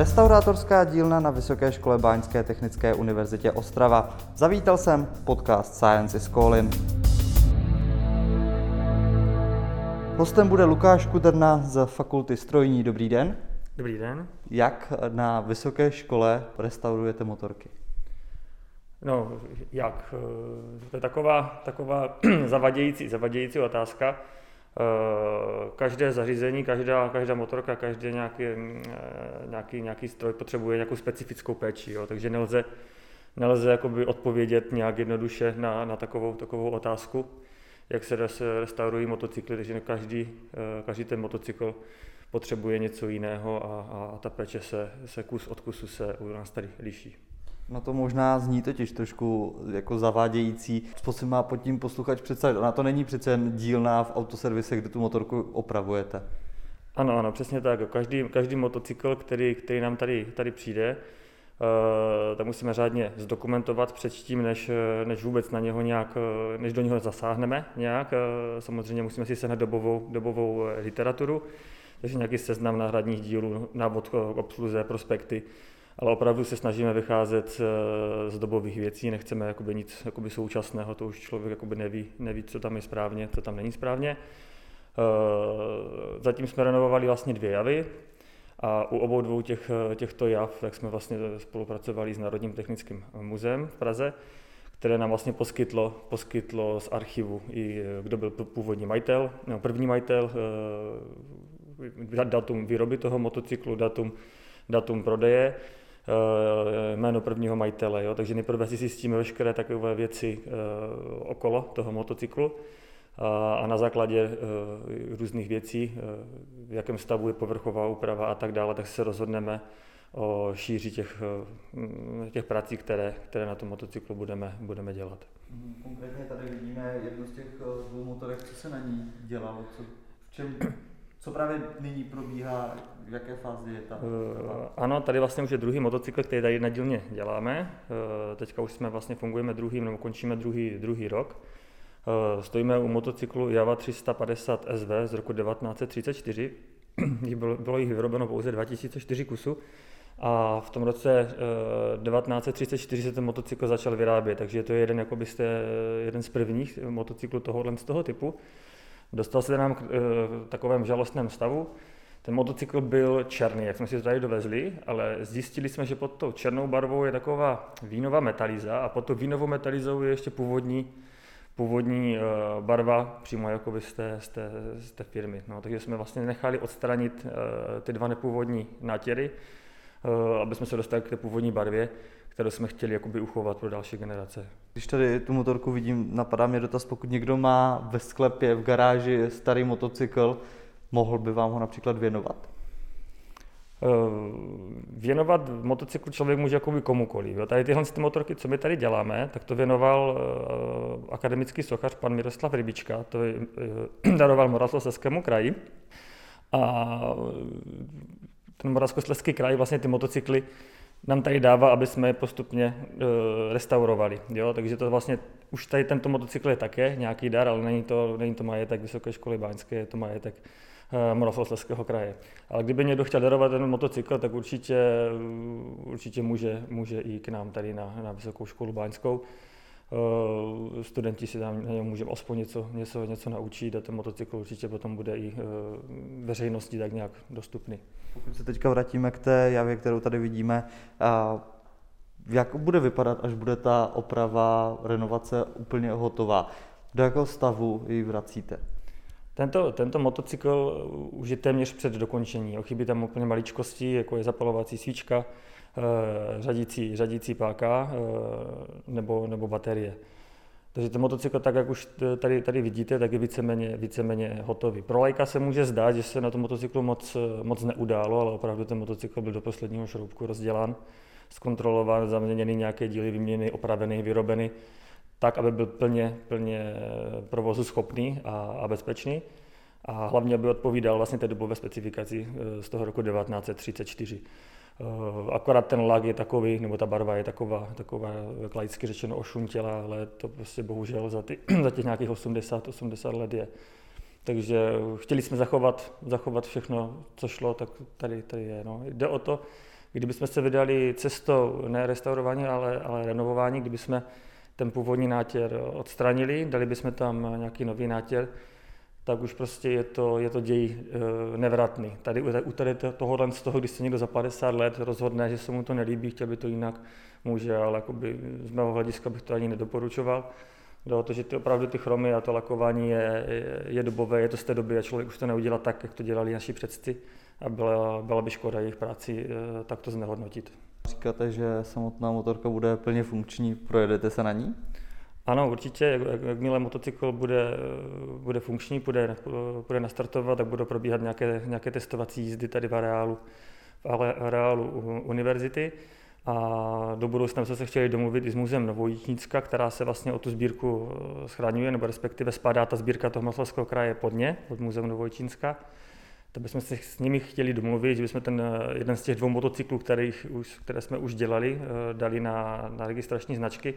Restaurátorská dílna na Vysoké škole Báňské technické univerzitě Ostrava. Zavítal jsem podcast Science is Calling. Hostem bude Lukáš Kudrna z Fakulty strojní. Dobrý den. Dobrý den. Jak na vysoké škole restaurujete motorky? No, jak? To je taková, taková zavadějící, zavadějící otázka. Eh, každé zařízení, každá, každá motorka, každý nějaký, eh, nějaký, nějaký stroj potřebuje nějakou specifickou péči, jo, takže nelze, nelze jakoby odpovědět nějak jednoduše na, na takovou, takovou otázku, jak se restaurují motocykly, takže každý, eh, každý ten motocykl potřebuje něco jiného a, a ta péče se, se kus od kusu se u nás tady liší. No to možná zní totiž trošku jako zavádějící. Co si má pod tím posluchač představit? Ona to není přece jen dílna v autoservise, kde tu motorku opravujete. Ano, ano, přesně tak. Každý, každý motocykl, který, který nám tady, tady přijde, Uh, tak musíme řádně zdokumentovat předtím, než, než vůbec na něho nějak, než do něho zasáhneme nějak. Uh, samozřejmě musíme si sehnat dobovou, dobovou literaturu, takže nějaký seznam náhradních dílů, návod k obsluze, prospekty, ale opravdu se snažíme vycházet z dobových věcí, nechceme jakoby nic jakoby současného, to už člověk jakoby neví, neví, co tam je správně, co tam není správně. Eh, zatím jsme renovovali vlastně dvě javy a u obou dvou těch, těchto jav tak jsme vlastně spolupracovali s Národním technickým muzeem v Praze, které nám vlastně poskytlo, poskytlo z archivu i kdo byl původní majitel, no, první majitel, eh, datum výroby toho motocyklu, datum, datum prodeje, jméno prvního majitele. Jo? Takže nejprve si zjistíme veškeré takové věci eh, okolo toho motocyklu a na základě eh, různých věcí, v jakém stavu je povrchová úprava a tak dále, tak se rozhodneme o šíři těch, těch prací, které, které na tom motocyklu budeme, budeme dělat. Mhm, konkrétně tady vidíme jednu z těch dvou motorek, co se na ní dělalo, co, v čem co právě nyní probíhá, v jaké fázi je ta? Uh, ano, tady vlastně už je druhý motocykl, který tady na dílně děláme. Uh, teďka už jsme vlastně fungujeme druhý, nebo končíme druhý, druhý rok. Uh, stojíme u motocyklu Java 350 SV z roku 1934. bylo, bylo jich vyrobeno pouze 2004 kusů. A v tom roce uh, 1934 se ten motocykl začal vyrábět, takže to je jeden, jakoby jste, jeden z prvních motocyklů tohohle z toho typu. Dostal se nám k e, takovém žalostném stavu. Ten motocykl byl černý, jak jsme si tady dovezli, ale zjistili jsme, že pod tou černou barvou je taková vínová metalíza a pod tou vínovou metalízou je ještě původní, původní e, barva přímo jako z té, z té, z té firmy. No, takže jsme vlastně nechali odstranit e, ty dva nepůvodní nátěry, aby jsme se dostali k té původní barvě kterou jsme chtěli jakoby uchovat pro další generace. Když tady tu motorku vidím, napadá mě dotaz, pokud někdo má ve sklepě, v garáži starý motocykl, mohl by vám ho například věnovat? Eh, věnovat motocyklu člověk může jakoby komukoliv. Jo. Tady tyhle ty motorky, co my tady děláme, tak to věnoval uh, akademický sochař pan Miroslav Rybička, to je, uh, daroval Moravskoslezskému kraji. A ten Moravskoslezský kraj vlastně ty motocykly nám tady dává, aby jsme je postupně uh, restaurovali. Jo? Takže to vlastně, už tady tento motocykl je také nějaký dar, ale není to, není to majetek Vysoké školy Báňské, je to majetek uh, Moravskoslezského kraje. Ale kdyby někdo chtěl darovat ten motocykl, tak určitě, určitě může, může i k nám tady na, na Vysokou školu Báňskou. Uh, studenti si tam na něm můžeme aspoň něco, něco, něco naučit a ten motocykl určitě potom bude i uh, veřejnosti tak nějak dostupný. Pokud se teďka vrátíme k té javě, kterou tady vidíme, jak bude vypadat, až bude ta oprava, renovace úplně hotová? Do jakého stavu ji vracíte? Tento, tento motocykl už je téměř před dokončení. Chybí tam úplně maličkosti, jako je zapalovací svíčka, eh, řadící, řadící páka eh, nebo, nebo baterie. Takže ten motocykl, tak jak už tady, tady vidíte, tak je víceméně, víceméně hotový. Pro lajka se může zdát, že se na tom motocyklu moc, moc neudálo, ale opravdu ten motocykl byl do posledního šroubku rozdělán, zkontrolován, zaměněny nějaké díly, vyměněny, opraveny, vyrobeny, tak, aby byl plně, plně provozu schopný a, a bezpečný. A hlavně, aby odpovídal vlastně té dobové specifikaci eh, z toho roku 1934. Eh, akorát ten lag je takový, nebo ta barva je taková, taková jak laicky řečeno ošuntělá, ale to prostě bohužel za, ty, za těch nějakých 80, 80 let je. Takže chtěli jsme zachovat, zachovat všechno, co šlo, tak tady, tady je. No. Jde o to, kdybychom se vydali cestou ne restaurování, ale, ale renovování, kdybychom ten původní nátěr odstranili, dali bychom tam nějaký nový nátěr, tak už prostě je to, je to děj e, nevratný. Tady u tady tohohle z toho, když se někdo za 50 let rozhodne, že se mu to nelíbí, chtěl by to jinak, může, ale jakoby z mého hlediska bych to ani nedoporučoval. Do to, že ty, opravdu ty chromy a to lakování je, je, je dobové, je to z té doby a člověk už to neudělá tak, jak to dělali naši předci a byla, byla by škoda jejich práci e, takto znehodnotit. Říkáte, že samotná motorka bude plně funkční, projedete se na ní? Ano, určitě, jak, jakmile motocykl bude, bude funkční, bude, bude nastartovat, tak budou probíhat nějaké, nějaké testovací jízdy tady v areálu, v areálu univerzity. A do budoucna jsme se chtěli domluvit i s muzeem Novojíčnicka, která se vlastně o tu sbírku eh, schraňuje, nebo respektive spadá ta sbírka toho Maslovského kraje pod ně, pod muzeum Novojíčnicka. Tak bychom se s nimi chtěli domluvit, že bychom ten eh, jeden z těch dvou motocyklů, kterých už, které jsme už dělali, eh, dali na, na registrační značky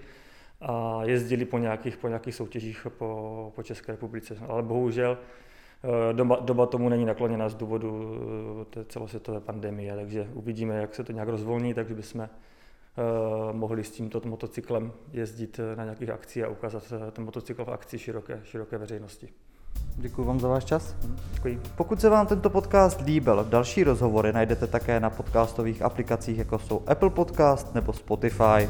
a jezdili po nějakých, po nějakých soutěžích po, po České republice. Ale bohužel eh, doba, doba tomu není nakloněna z důvodu eh, té celosvětové pandemie, takže uvidíme, jak se to nějak rozvolní, takže bychom uh, mohli s tímto motocyklem jezdit na nějakých akcích a ukázat ten motocykl v akci široké, široké veřejnosti. Děkuji vám za váš čas. Děkuji. Pokud se vám tento podcast líbil, další rozhovory najdete také na podcastových aplikacích, jako jsou Apple Podcast nebo Spotify.